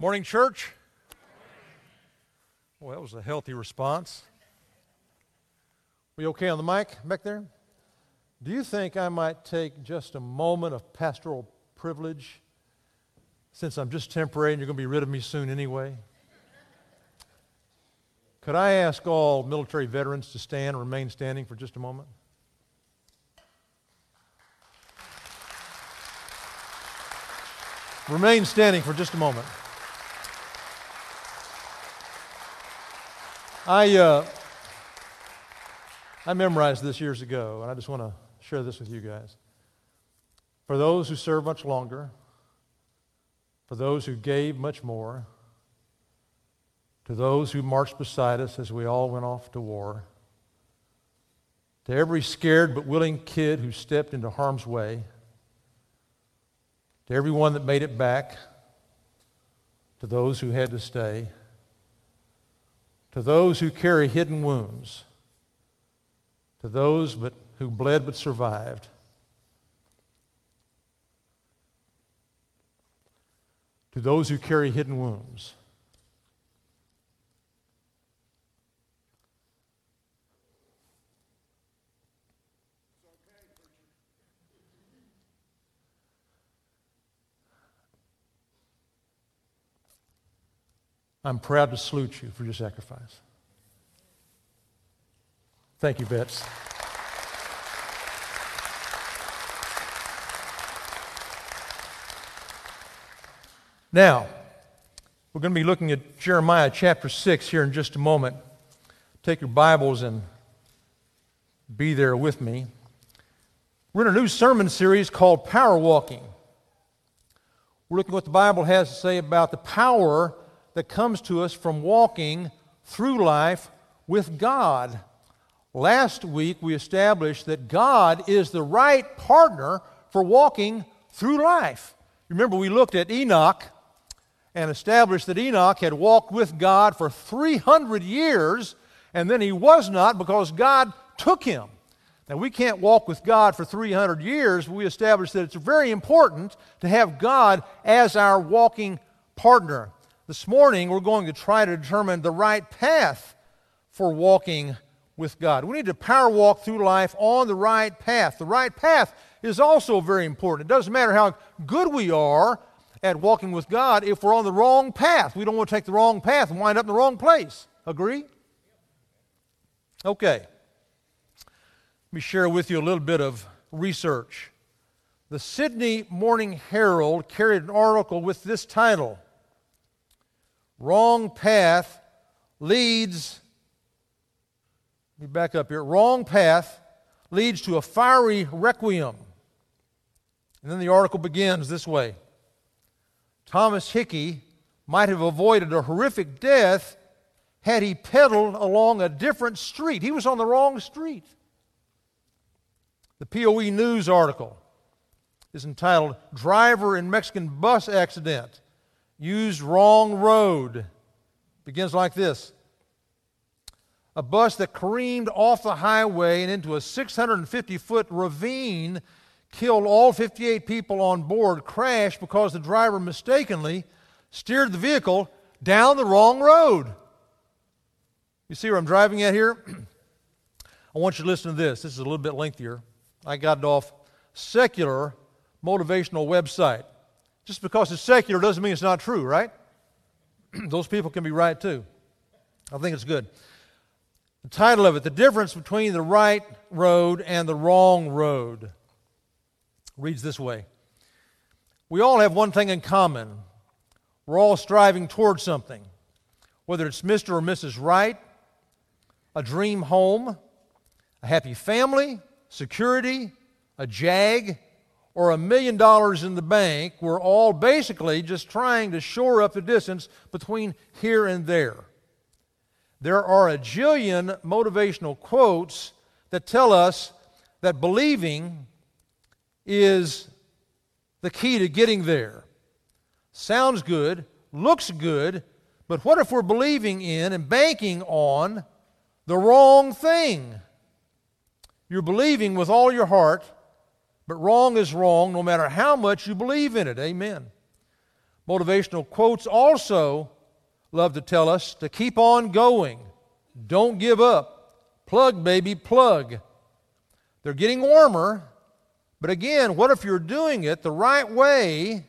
Morning, church. Well, that was a healthy response. We okay on the mic back there? Do you think I might take just a moment of pastoral privilege since I'm just temporary and you're going to be rid of me soon anyway? Could I ask all military veterans to stand and remain standing for just a moment? Remain standing for just a moment. I, uh, I memorized this years ago, and I just want to share this with you guys. For those who serve much longer, for those who gave much more, to those who marched beside us as we all went off to war, to every scared but willing kid who stepped into harm's way, to everyone that made it back, to those who had to stay, to those who carry hidden wounds, to those but, who bled but survived. To those who carry hidden wounds. I'm proud to salute you for your sacrifice. Thank you, vets. Now, we're going to be looking at Jeremiah chapter 6 here in just a moment. Take your Bibles and be there with me. We're in a new sermon series called Power Walking. We're looking at what the Bible has to say about the power that comes to us from walking through life with God. Last week, we established that God is the right partner for walking through life. Remember, we looked at Enoch and established that Enoch had walked with God for 300 years, and then he was not because God took him. Now, we can't walk with God for 300 years, we established that it's very important to have God as our walking partner. This morning, we're going to try to determine the right path for walking with God. We need to power walk through life on the right path. The right path is also very important. It doesn't matter how good we are at walking with God if we're on the wrong path. We don't want to take the wrong path and wind up in the wrong place. Agree? Okay. Let me share with you a little bit of research. The Sydney Morning Herald carried an article with this title Wrong path leads, let me back up here. Wrong path leads to a fiery requiem. And then the article begins this way Thomas Hickey might have avoided a horrific death had he pedaled along a different street. He was on the wrong street. The POE News article is entitled Driver in Mexican Bus Accident used wrong road. Begins like this A bus that careened off the highway and into a 650 foot ravine killed all 58 people on board, crashed because the driver mistakenly steered the vehicle down the wrong road. You see where I'm driving at here? I want you to listen to this. This is a little bit lengthier. I got it off secular motivational website. Just because it's secular doesn't mean it's not true, right? Those people can be right too. I think it's good. The title of it The Difference Between the Right Road and the Wrong Road reads this way We all have one thing in common. We're all striving towards something, whether it's Mr. or Mrs. Right, a dream home, a happy family, security, a jag, or a million dollars in the bank, we're all basically just trying to shore up the distance between here and there. There are a jillion motivational quotes that tell us that believing is the key to getting there. Sounds good, looks good, but what if we're believing in and banking on the wrong thing? You're believing with all your heart but wrong is wrong no matter how much you believe in it. Amen. Motivational quotes also love to tell us to keep on going. Don't give up. Plug, baby, plug. They're getting warmer, but again, what if you're doing it the right way,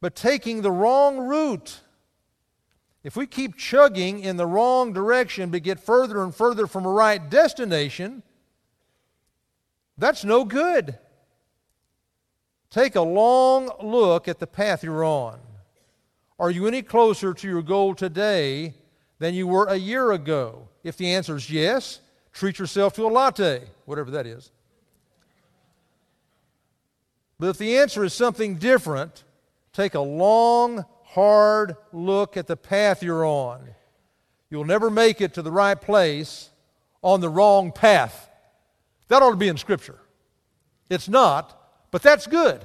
but taking the wrong route? If we keep chugging in the wrong direction but get further and further from a right destination, that's no good. Take a long look at the path you're on. Are you any closer to your goal today than you were a year ago? If the answer is yes, treat yourself to a latte, whatever that is. But if the answer is something different, take a long, hard look at the path you're on. You'll never make it to the right place on the wrong path. That ought to be in Scripture. It's not, but that's good.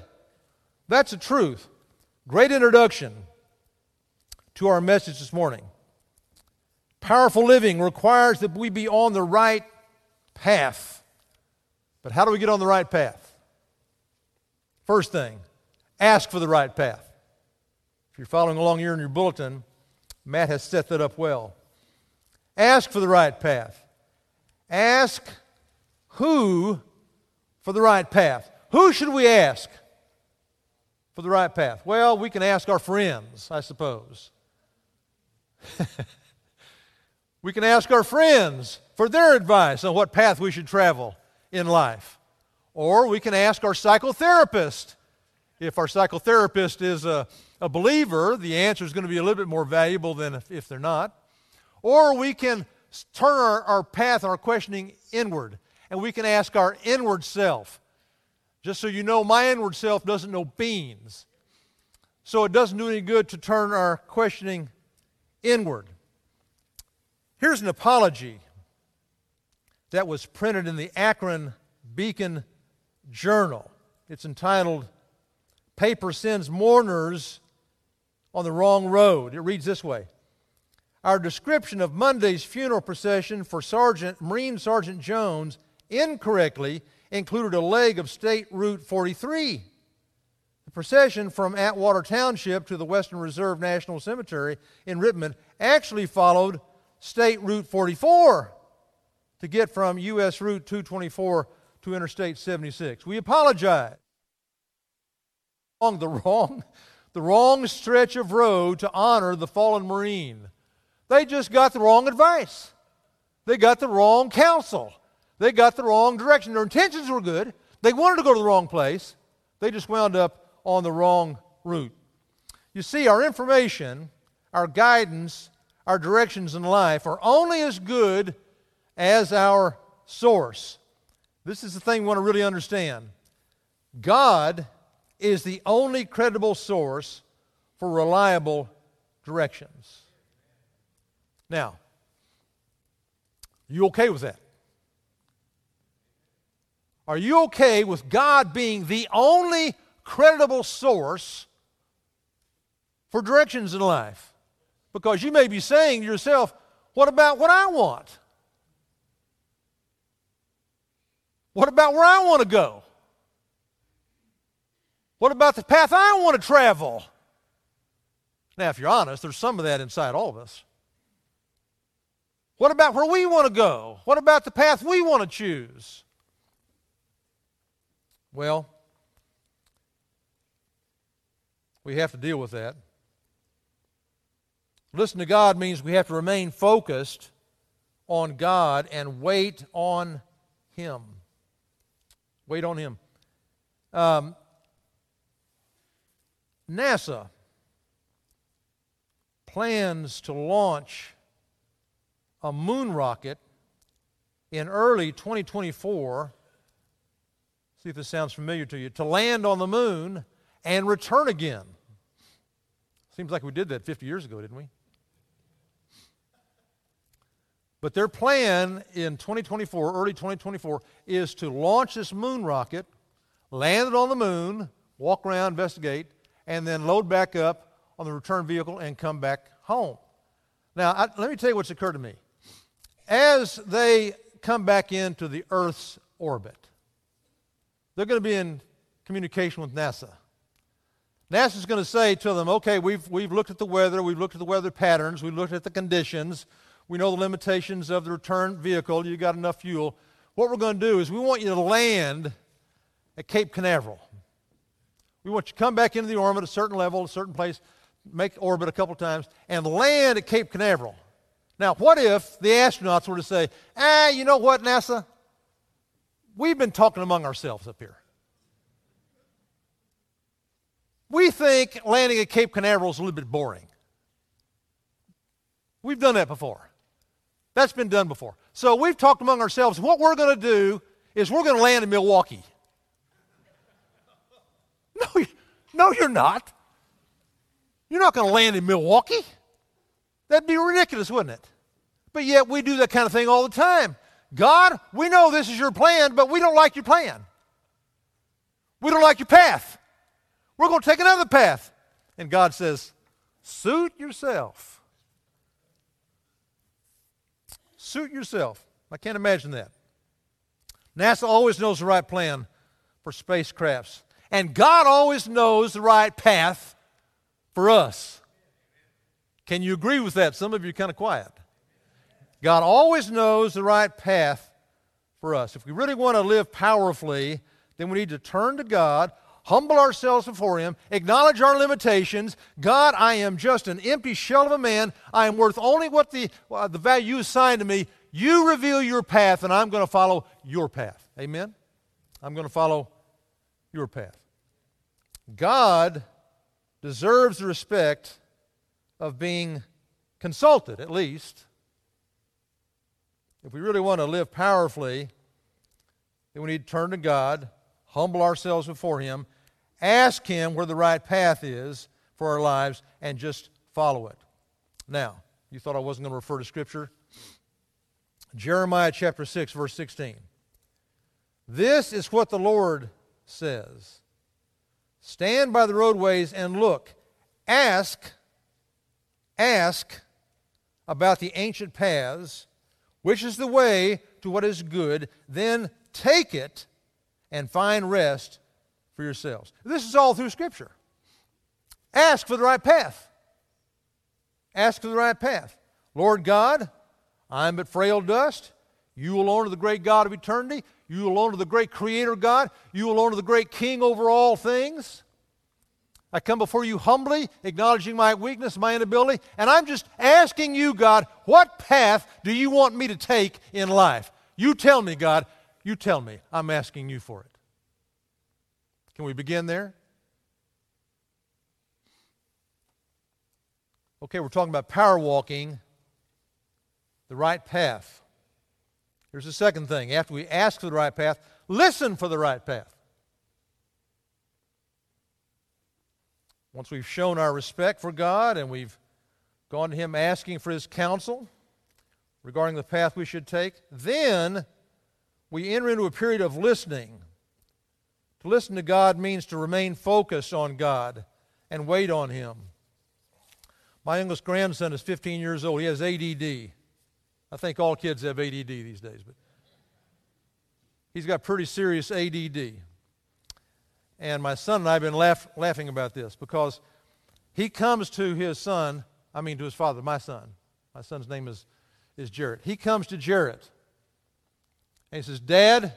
That's the truth. Great introduction to our message this morning. Powerful living requires that we be on the right path. But how do we get on the right path? First thing, ask for the right path. If you're following along here in your bulletin, Matt has set that up well. Ask for the right path. Ask who for the right path. Who should we ask for the right path? Well, we can ask our friends, I suppose. we can ask our friends for their advice on what path we should travel in life. Or we can ask our psychotherapist. If our psychotherapist is a a believer, the answer is going to be a little bit more valuable than if, if they're not. Or we can turn our, our path, our questioning inward, and we can ask our inward self. Just so you know, my inward self doesn't know beans. So it doesn't do any good to turn our questioning inward. Here's an apology that was printed in the Akron Beacon Journal. It's entitled Paper Sends Mourners on the wrong road. It reads this way Our description of Monday's funeral procession for Sergeant, Marine Sergeant Jones incorrectly included a leg of State Route 43. The procession from Atwater Township to the Western Reserve National Cemetery in Rittman actually followed State Route 44 to get from U.S. Route 224 to Interstate 76. We apologize. On the wrong the wrong stretch of road to honor the fallen Marine. They just got the wrong advice. They got the wrong counsel. They got the wrong direction. Their intentions were good. They wanted to go to the wrong place. They just wound up on the wrong route. You see, our information, our guidance, our directions in life are only as good as our source. This is the thing we want to really understand. God is the only credible source for reliable directions. Now, you okay with that? Are you okay with God being the only credible source for directions in life? Because you may be saying to yourself, what about what I want? What about where I want to go? What about the path I want to travel? Now, if you're honest, there's some of that inside all of us. What about where we want to go? What about the path we want to choose? Well, we have to deal with that. Listen to God means we have to remain focused on God and wait on Him. Wait on Him. Um, NASA plans to launch a moon rocket in early 2024. See if this sounds familiar to you. To land on the moon and return again. Seems like we did that 50 years ago, didn't we? But their plan in 2024, early 2024, is to launch this moon rocket, land it on the moon, walk around, investigate, and then load back up on the return vehicle and come back home. Now, I, let me tell you what's occurred to me. As they come back into the Earth's orbit, they're going to be in communication with NASA. NASA's going to say to them, okay, we've, we've looked at the weather, we've looked at the weather patterns, we've looked at the conditions, we know the limitations of the return vehicle, you've got enough fuel. What we're going to do is we want you to land at Cape Canaveral. We want you to come back into the orbit at a certain level, a certain place, make orbit a couple times, and land at Cape Canaveral. Now, what if the astronauts were to say, ah, you know what, NASA? We've been talking among ourselves up here. We think landing at Cape Canaveral is a little bit boring. We've done that before. That's been done before. So we've talked among ourselves. What we're going to do is we're going to land in Milwaukee. No, no, you're not. You're not going to land in Milwaukee. That'd be ridiculous, wouldn't it? But yet we do that kind of thing all the time. God, we know this is your plan, but we don't like your plan. We don't like your path. We're going to take another path. And God says, suit yourself. Suit yourself. I can't imagine that. NASA always knows the right plan for spacecrafts. And God always knows the right path for us. Can you agree with that? Some of you are kind of quiet. God always knows the right path for us. If we really want to live powerfully, then we need to turn to God, humble ourselves before Him, acknowledge our limitations. God, I am just an empty shell of a man. I am worth only what the, uh, the value you assigned to me. You reveal your path, and I'm going to follow your path. Amen? I'm going to follow your path. God deserves the respect of being consulted, at least. If we really want to live powerfully, then we need to turn to God, humble ourselves before Him, ask Him where the right path is for our lives, and just follow it. Now, you thought I wasn't going to refer to Scripture? Jeremiah chapter 6, verse 16. This is what the Lord says Stand by the roadways and look. Ask, ask about the ancient paths, which is the way to what is good. Then take it and find rest for yourselves. This is all through Scripture. Ask for the right path. Ask for the right path. Lord God, I am but frail dust. You alone are the great God of eternity. You alone are the great Creator God. You alone are the great King over all things. I come before you humbly, acknowledging my weakness, my inability, and I'm just asking you, God, what path do you want me to take in life? You tell me, God. You tell me. I'm asking you for it. Can we begin there? Okay, we're talking about power walking, the right path. Here's the second thing. After we ask for the right path, listen for the right path. Once we've shown our respect for God and we've gone to Him asking for His counsel regarding the path we should take, then we enter into a period of listening. To listen to God means to remain focused on God and wait on Him. My youngest grandson is 15 years old. He has ADD. I think all kids have ADD these days, but he's got pretty serious ADD. And my son and I have been laugh, laughing about this because he comes to his son, I mean to his father, my son. My son's name is, is Jarrett. He comes to Jarrett and he says, Dad, and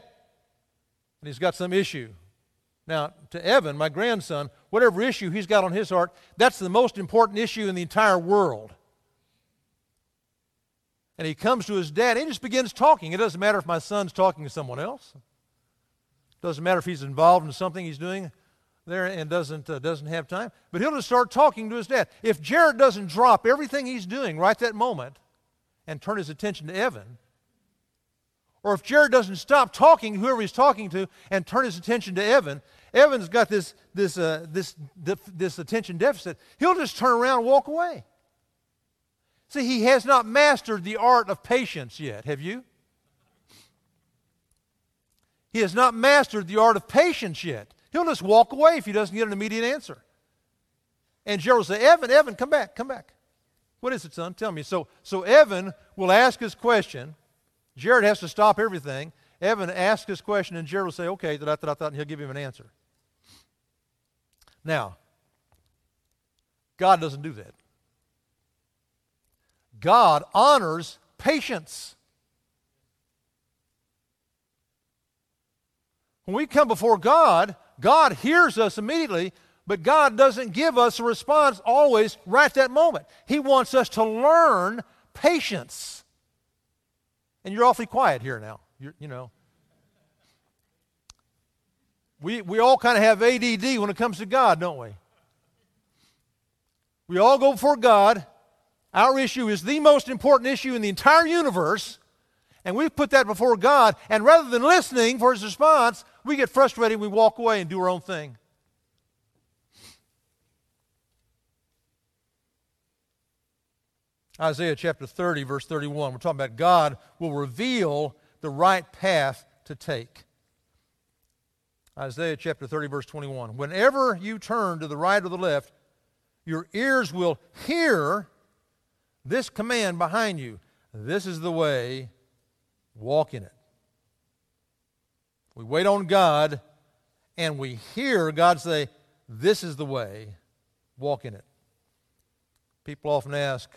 he's got some issue. Now, to Evan, my grandson, whatever issue he's got on his heart, that's the most important issue in the entire world and he comes to his dad. And he just begins talking. It doesn't matter if my son's talking to someone else. Doesn't matter if he's involved in something he's doing there and doesn't, uh, doesn't have time. But he'll just start talking to his dad. If Jared doesn't drop everything he's doing right that moment and turn his attention to Evan, or if Jared doesn't stop talking to whoever he's talking to and turn his attention to Evan, Evan's got this, this, uh, this, this attention deficit. He'll just turn around and walk away. See, he has not mastered the art of patience yet. Have you? He has not mastered the art of patience yet. He'll just walk away if he doesn't get an immediate answer. And Jared will say, Evan, Evan, come back, come back. What is it, son? Tell me. So, so Evan will ask his question. Jared has to stop everything. Evan asks his question, and Jared will say, okay, da, da, da, and he'll give him an answer. Now, God doesn't do that. God honors patience. When we come before God, God hears us immediately, but God doesn't give us a response always right at that moment. He wants us to learn patience. And you're awfully quiet here now. You're, you know. We, we all kind of have ADD when it comes to God, don't we? We all go before God. Our issue is the most important issue in the entire universe. And we put that before God. And rather than listening for his response, we get frustrated, we walk away and do our own thing. Isaiah chapter 30, verse 31. We're talking about God will reveal the right path to take. Isaiah chapter 30, verse 21. Whenever you turn to the right or the left, your ears will hear this command behind you. This is the way, walk in it. We wait on God and we hear God say, This is the way, walk in it. People often ask,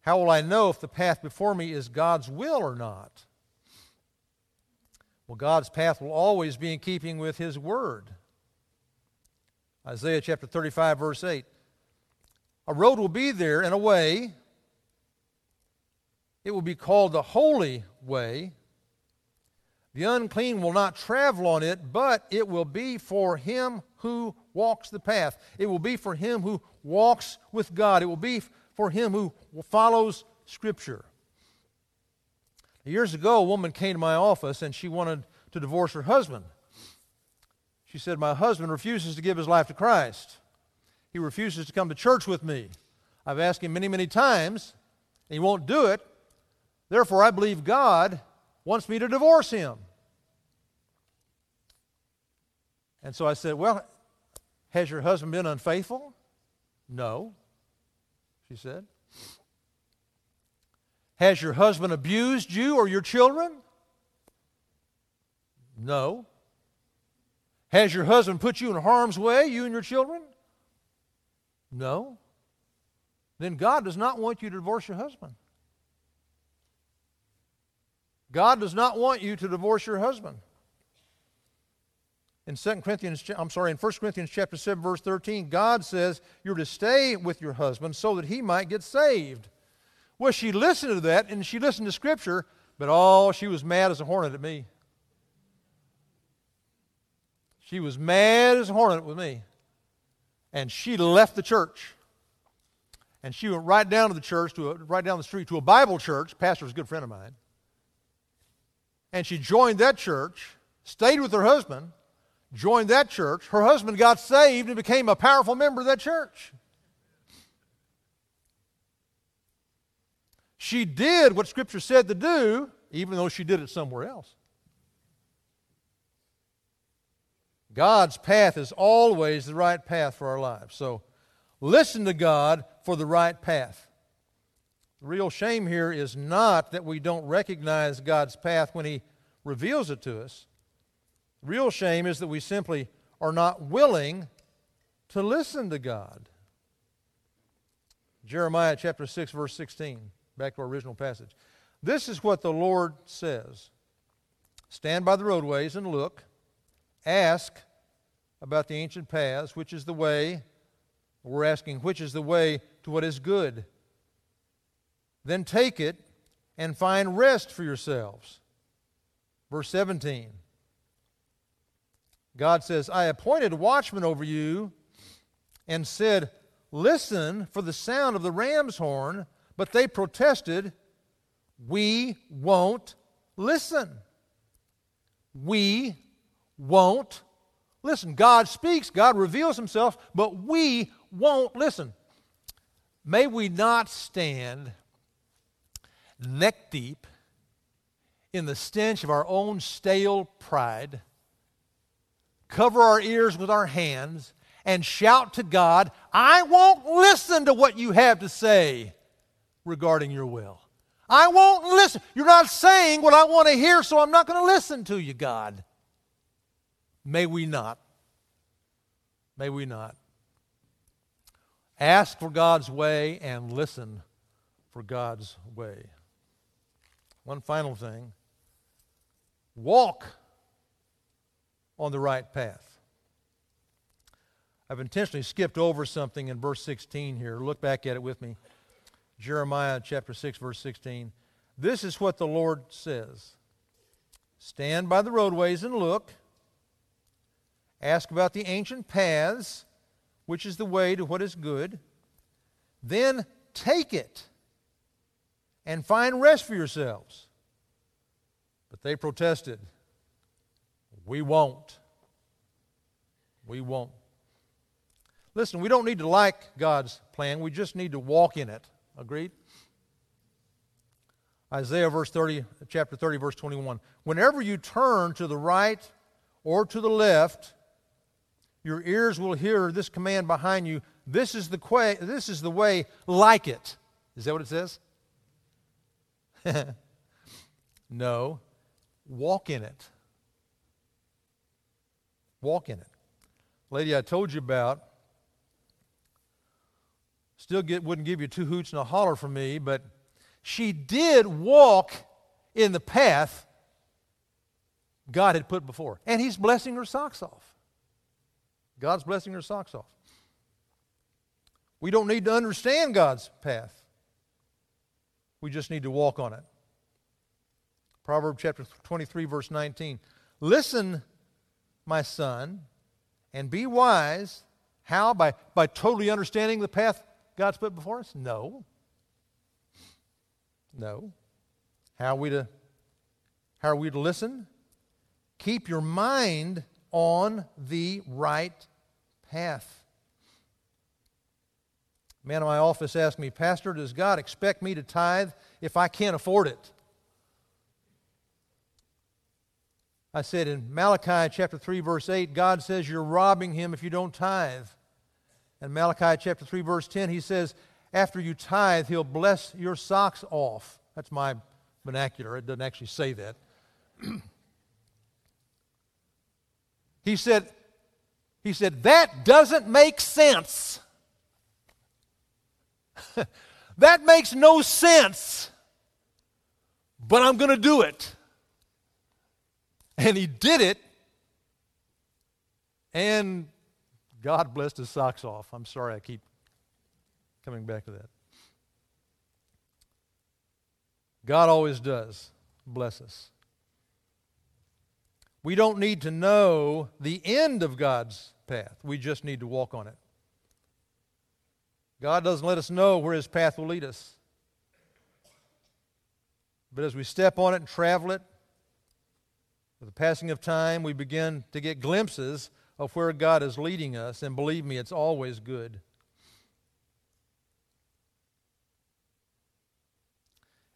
How will I know if the path before me is God's will or not? Well, God's path will always be in keeping with His Word. Isaiah chapter 35, verse 8. A road will be there in a way, it will be called the holy way. The unclean will not travel on it, but it will be for him who walks the path. It will be for him who walks with God. It will be for him who follows Scripture. Years ago, a woman came to my office and she wanted to divorce her husband. She said, My husband refuses to give his life to Christ. He refuses to come to church with me. I've asked him many, many times, and he won't do it. Therefore, I believe God wants me to divorce him. And so I said, Well, has your husband been unfaithful? No, she said. Has your husband abused you or your children? No. Has your husband put you in harm's way, you and your children? No. Then God does not want you to divorce your husband. God does not want you to divorce your husband. In 2 Corinthians, I'm sorry, in 1 Corinthians chapter 7, verse 13, God says you're to stay with your husband so that he might get saved. Well, she listened to that and she listened to Scripture, but oh, she was mad as a hornet at me. She was mad as a hornet with me. And she left the church. And she went right down to the church, to a, right down the street to a Bible church. Pastor was a good friend of mine. And she joined that church, stayed with her husband, joined that church. Her husband got saved and became a powerful member of that church. She did what Scripture said to do, even though she did it somewhere else. God's path is always the right path for our lives. So listen to God for the right path. The real shame here is not that we don't recognize God's path when He reveals it to us. Real shame is that we simply are not willing to listen to God. Jeremiah chapter 6, verse 16. Back to our original passage. This is what the Lord says Stand by the roadways and look, ask about the ancient paths, which is the way. We're asking, which is the way to what is good? Then take it and find rest for yourselves. Verse 17. God says, I appointed watchmen over you and said, Listen for the sound of the ram's horn but they protested, We won't listen. We won't listen. God speaks, God reveals himself, but we won't listen. May we not stand neck deep in the stench of our own stale pride, cover our ears with our hands, and shout to God, I won't listen to what you have to say regarding your will. I won't listen. You're not saying what I want to hear, so I'm not going to listen to you, God. May we not. May we not. Ask for God's way and listen for God's way. One final thing walk on the right path. I've intentionally skipped over something in verse 16 here. Look back at it with me. Jeremiah chapter 6, verse 16. This is what the Lord says Stand by the roadways and look. Ask about the ancient paths, which is the way to what is good. Then take it and find rest for yourselves. But they protested. We won't. We won't. Listen, we don't need to like God's plan, we just need to walk in it. Agreed? Isaiah verse 30, chapter 30, verse 21. Whenever you turn to the right or to the left, your ears will hear this command behind you. This is the way, this is the way like it. Is that what it says? no. Walk in it. Walk in it. Lady I told you about still get, wouldn't give you two hoots and a holler from me, but she did walk in the path God had put before. And He's blessing her socks off. God's blessing her socks off. We don't need to understand God's path, we just need to walk on it. Proverbs chapter 23, verse 19. Listen, my son, and be wise. How? By, by totally understanding the path God's put before us? No. No. How are we to how are we to listen? Keep your mind on the right path. Man in my office asked me, Pastor, does God expect me to tithe if I can't afford it? I said in Malachi chapter 3, verse 8, God says you're robbing him if you don't tithe. In Malachi chapter 3, verse 10, he says, After you tithe, he'll bless your socks off. That's my vernacular. It doesn't actually say that. he said, he said, that doesn't make sense. that makes no sense. But I'm going to do it. And he did it. And God blessed his socks off. I'm sorry I keep coming back to that. God always does bless us. We don't need to know the end of God's path, we just need to walk on it. God doesn't let us know where his path will lead us. But as we step on it and travel it, with the passing of time, we begin to get glimpses of where God is leading us, and believe me, it's always good.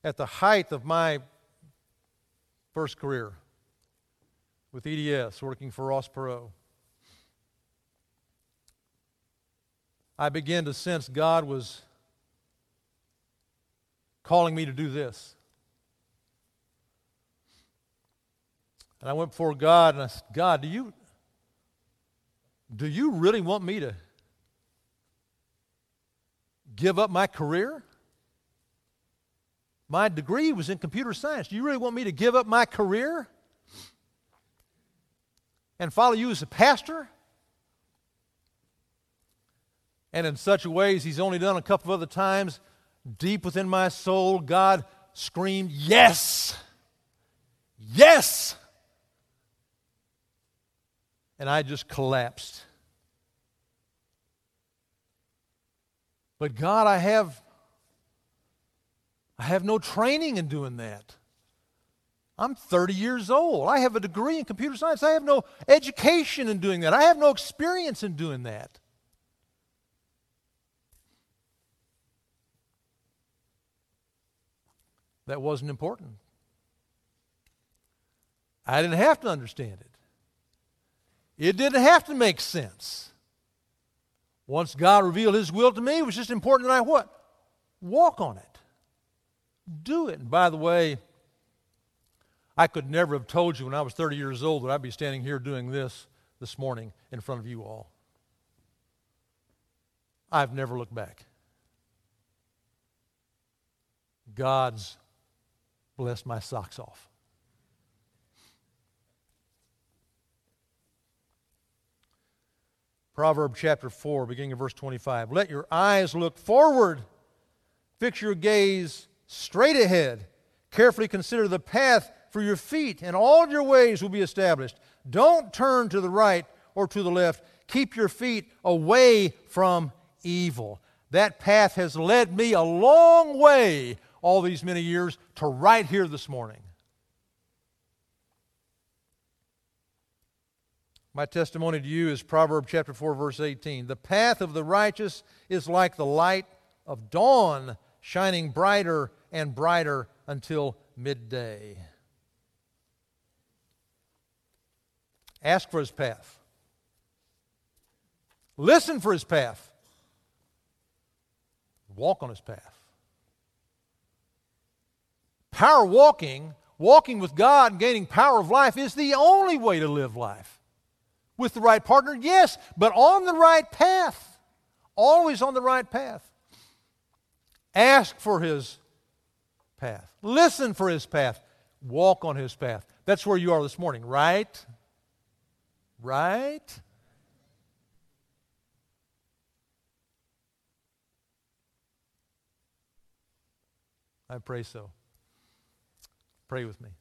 At the height of my first career with EDS, working for Ross Perot, I began to sense God was calling me to do this. And I went before God and I said, God, do you, do you really want me to give up my career? My degree was in computer science. Do you really want me to give up my career and follow you as a pastor? And in such ways, he's only done a couple of other times. Deep within my soul, God screamed, Yes! Yes! and I just collapsed. But God, I have I have no training in doing that. I'm 30 years old. I have a degree in computer science. I have no education in doing that. I have no experience in doing that. That wasn't important. I didn't have to understand it. It didn't have to make sense. Once God revealed His will to me, it was just important that I what? Walk on it. Do it. And by the way, I could never have told you when I was 30 years old that I'd be standing here doing this this morning in front of you all. I've never looked back. God's blessed my socks off. Proverb chapter 4, beginning of verse 25. Let your eyes look forward, fix your gaze straight ahead. Carefully consider the path for your feet, and all your ways will be established. Don't turn to the right or to the left. Keep your feet away from evil. That path has led me a long way all these many years to right here this morning. My testimony to you is Proverbs chapter 4 verse 18. The path of the righteous is like the light of dawn, shining brighter and brighter until midday. Ask for his path. Listen for his path. Walk on his path. Power walking, walking with God and gaining power of life is the only way to live life. With the right partner, yes, but on the right path. Always on the right path. Ask for his path. Listen for his path. Walk on his path. That's where you are this morning, right? Right? I pray so. Pray with me.